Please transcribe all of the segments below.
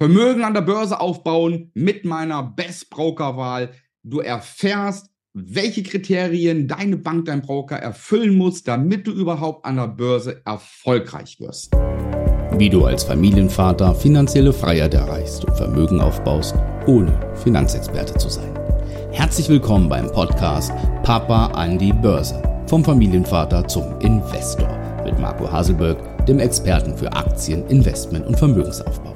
Vermögen an der Börse aufbauen mit meiner Best Broker Wahl. Du erfährst, welche Kriterien deine Bank, dein Broker erfüllen muss, damit du überhaupt an der Börse erfolgreich wirst. Wie du als Familienvater finanzielle Freiheit erreichst und Vermögen aufbaust, ohne Finanzexperte zu sein. Herzlich willkommen beim Podcast Papa an die Börse. Vom Familienvater zum Investor mit Marco Haselberg, dem Experten für Aktien, Investment und Vermögensaufbau.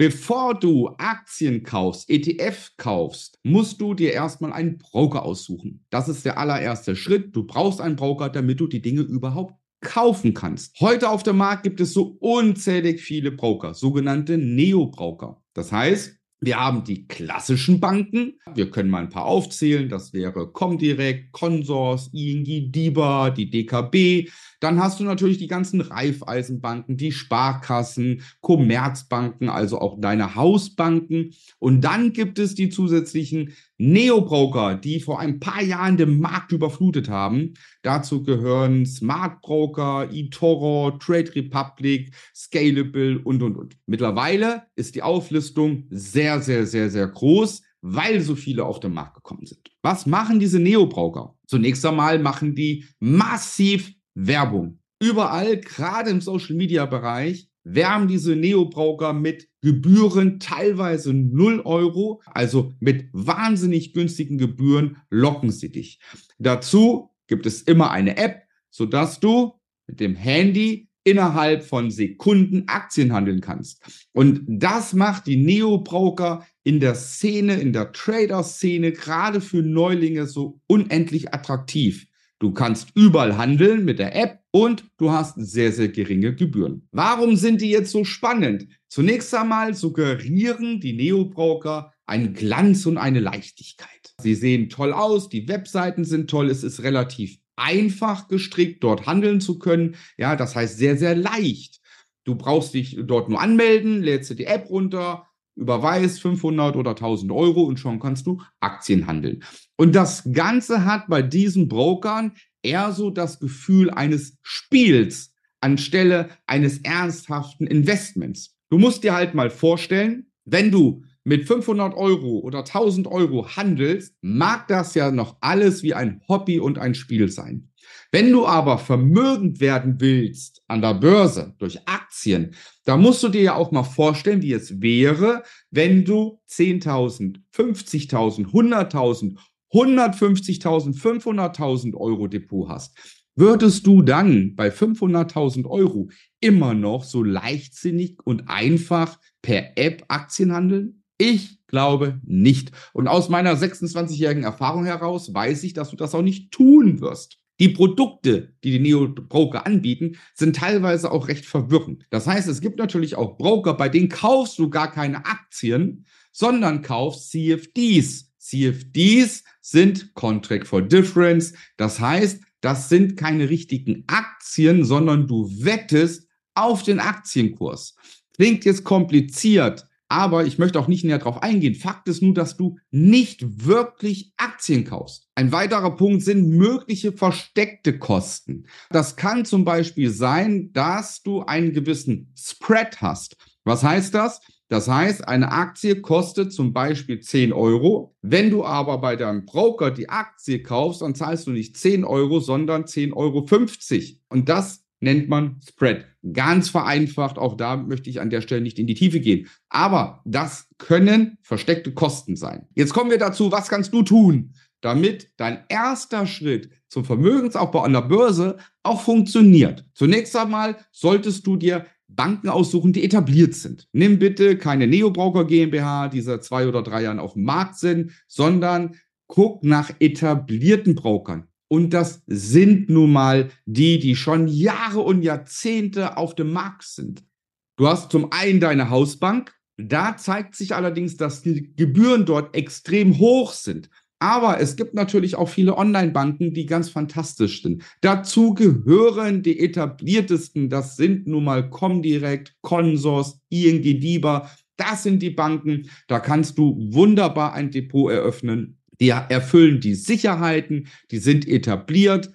Bevor du Aktien kaufst, ETF kaufst, musst du dir erstmal einen Broker aussuchen. Das ist der allererste Schritt. Du brauchst einen Broker, damit du die Dinge überhaupt kaufen kannst. Heute auf dem Markt gibt es so unzählig viele Broker, sogenannte Neo-Broker. Das heißt, wir haben die klassischen Banken. Wir können mal ein paar aufzählen. Das wäre Comdirect, Consors, ING DIBA, die DKB. Dann hast du natürlich die ganzen Raiffeisenbanken, die Sparkassen, Commerzbanken, also auch deine Hausbanken. Und dann gibt es die zusätzlichen Neobroker, die vor ein paar Jahren den Markt überflutet haben. Dazu gehören Smart Broker, eToro, Trade Republic, Scalable und, und, und. Mittlerweile ist die Auflistung sehr, sehr, sehr, sehr groß weil so viele auf den Markt gekommen sind. Was machen diese Neobroker? Zunächst einmal machen die massiv Werbung. Überall, gerade im Social-Media-Bereich, werben diese Neo-Broker mit Gebühren teilweise 0 Euro, also mit wahnsinnig günstigen Gebühren locken sie dich. Dazu gibt es immer eine App, sodass du mit dem Handy innerhalb von Sekunden Aktien handeln kannst. Und das macht die Neo-Broker in der Szene, in der Trader-Szene, gerade für Neulinge so unendlich attraktiv. Du kannst überall handeln mit der App und du hast sehr, sehr geringe Gebühren. Warum sind die jetzt so spannend? Zunächst einmal suggerieren die Neo-Broker einen Glanz und eine Leichtigkeit. Sie sehen toll aus, die Webseiten sind toll, es ist relativ einfach gestrickt, dort handeln zu können. Ja, das heißt sehr, sehr leicht. Du brauchst dich dort nur anmelden, lädst dir die App runter, überweist 500 oder 1000 Euro und schon kannst du Aktien handeln. Und das Ganze hat bei diesen Brokern eher so das Gefühl eines Spiels anstelle eines ernsthaften Investments. Du musst dir halt mal vorstellen, wenn du mit 500 Euro oder 1000 Euro handelst, mag das ja noch alles wie ein Hobby und ein Spiel sein. Wenn du aber vermögend werden willst an der Börse durch Aktien, da musst du dir ja auch mal vorstellen, wie es wäre, wenn du 10.000, 50.000, 100.000, 150.000, 500.000 Euro Depot hast. Würdest du dann bei 500.000 Euro immer noch so leichtsinnig und einfach per App Aktien handeln? Ich glaube nicht. Und aus meiner 26-jährigen Erfahrung heraus weiß ich, dass du das auch nicht tun wirst. Die Produkte, die die Neo-Broker anbieten, sind teilweise auch recht verwirrend. Das heißt, es gibt natürlich auch Broker, bei denen kaufst du gar keine Aktien, sondern kaufst CFDs. CFDs sind Contract for Difference. Das heißt, das sind keine richtigen Aktien, sondern du wettest auf den Aktienkurs. Klingt jetzt kompliziert, aber ich möchte auch nicht näher darauf eingehen. Fakt ist nur, dass du nicht wirklich Aktien kaufst. Ein weiterer Punkt sind mögliche versteckte Kosten. Das kann zum Beispiel sein, dass du einen gewissen Spread hast. Was heißt das? Das heißt, eine Aktie kostet zum Beispiel 10 Euro. Wenn du aber bei deinem Broker die Aktie kaufst, dann zahlst du nicht 10 Euro, sondern 10,50 Euro. Und das nennt man Spread. Ganz vereinfacht, auch da möchte ich an der Stelle nicht in die Tiefe gehen. Aber das können versteckte Kosten sein. Jetzt kommen wir dazu, was kannst du tun, damit dein erster Schritt zum Vermögensaufbau an der Börse auch funktioniert. Zunächst einmal solltest du dir Banken aussuchen, die etabliert sind. Nimm bitte keine Neobroker GmbH, die seit zwei oder drei Jahren auf dem Markt sind, sondern guck nach etablierten Brokern. Und das sind nun mal die, die schon Jahre und Jahrzehnte auf dem Markt sind. Du hast zum einen deine Hausbank. Da zeigt sich allerdings, dass die Gebühren dort extrem hoch sind. Aber es gibt natürlich auch viele Online-Banken, die ganz fantastisch sind. Dazu gehören die etabliertesten. Das sind nun mal Comdirect, Consors, ING DIBA. Das sind die Banken. Da kannst du wunderbar ein Depot eröffnen die erfüllen die Sicherheiten, die sind etabliert.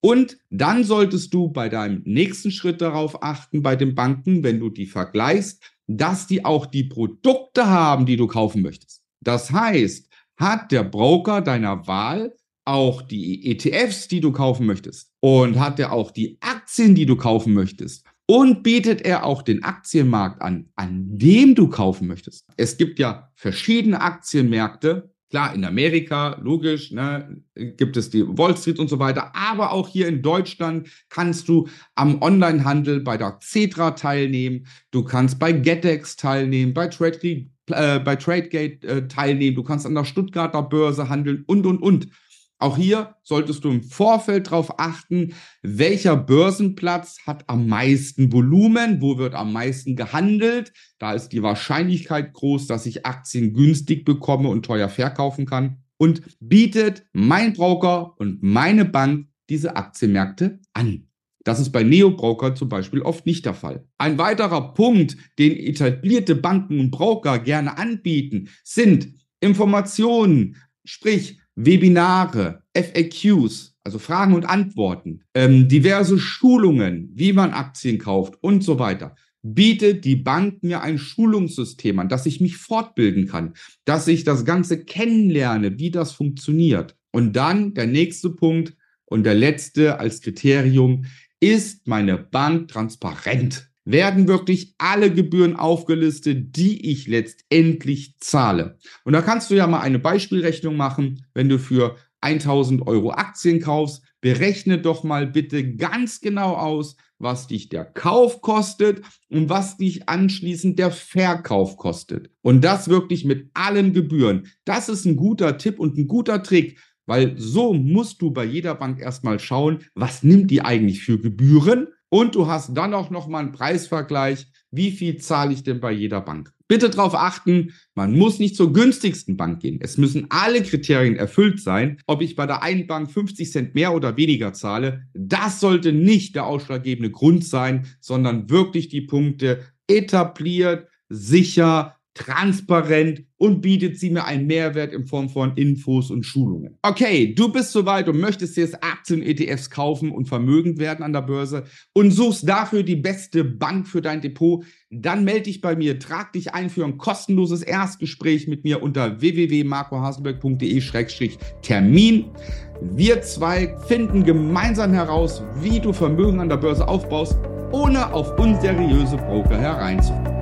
Und dann solltest du bei deinem nächsten Schritt darauf achten, bei den Banken, wenn du die vergleichst, dass die auch die Produkte haben, die du kaufen möchtest. Das heißt, hat der Broker deiner Wahl auch die ETFs, die du kaufen möchtest? Und hat er auch die Aktien, die du kaufen möchtest? Und bietet er auch den Aktienmarkt an, an dem du kaufen möchtest? Es gibt ja verschiedene Aktienmärkte. Klar, in Amerika, logisch, ne, gibt es die Wall Street und so weiter. Aber auch hier in Deutschland kannst du am Onlinehandel bei der Cetra teilnehmen. Du kannst bei GetEx teilnehmen, bei Trade, äh, bei TradeGate äh, teilnehmen. Du kannst an der Stuttgarter Börse handeln und, und, und. Auch hier solltest du im Vorfeld darauf achten, welcher Börsenplatz hat am meisten Volumen, wo wird am meisten gehandelt. Da ist die Wahrscheinlichkeit groß, dass ich Aktien günstig bekomme und teuer verkaufen kann. Und bietet mein Broker und meine Bank diese Aktienmärkte an. Das ist bei Neo-Broker zum Beispiel oft nicht der Fall. Ein weiterer Punkt, den etablierte Banken und Broker gerne anbieten, sind Informationen, sprich Webinare, FAQs, also Fragen und Antworten, ähm, diverse Schulungen, wie man Aktien kauft und so weiter. Bietet die Bank mir ein Schulungssystem an, dass ich mich fortbilden kann, dass ich das Ganze kennenlerne, wie das funktioniert. Und dann der nächste Punkt und der letzte als Kriterium, ist meine Bank transparent? Werden wirklich alle Gebühren aufgelistet, die ich letztendlich zahle. Und da kannst du ja mal eine Beispielrechnung machen, wenn du für 1000 Euro Aktien kaufst, berechne doch mal bitte ganz genau aus, was dich der Kauf kostet und was dich anschließend der Verkauf kostet. Und das wirklich mit allen Gebühren. Das ist ein guter Tipp und ein guter Trick, weil so musst du bei jeder Bank erstmal schauen, was nimmt die eigentlich für Gebühren und du hast dann auch nochmal einen Preisvergleich, wie viel zahle ich denn bei jeder Bank. Bitte darauf achten, man muss nicht zur günstigsten Bank gehen. Es müssen alle Kriterien erfüllt sein. Ob ich bei der einen Bank 50 Cent mehr oder weniger zahle, das sollte nicht der ausschlaggebende Grund sein, sondern wirklich die Punkte etabliert, sicher, transparent und bietet sie mir einen Mehrwert in Form von Infos und Schulungen. Okay, du bist soweit und möchtest jetzt Aktien, ETFs kaufen und vermögend werden an der Börse und suchst dafür die beste Bank für dein Depot, dann melde dich bei mir, trag dich ein für ein kostenloses Erstgespräch mit mir unter www.marcohasenberg.de-termin. Wir zwei finden gemeinsam heraus, wie du Vermögen an der Börse aufbaust, ohne auf unseriöse Broker hereinzufallen.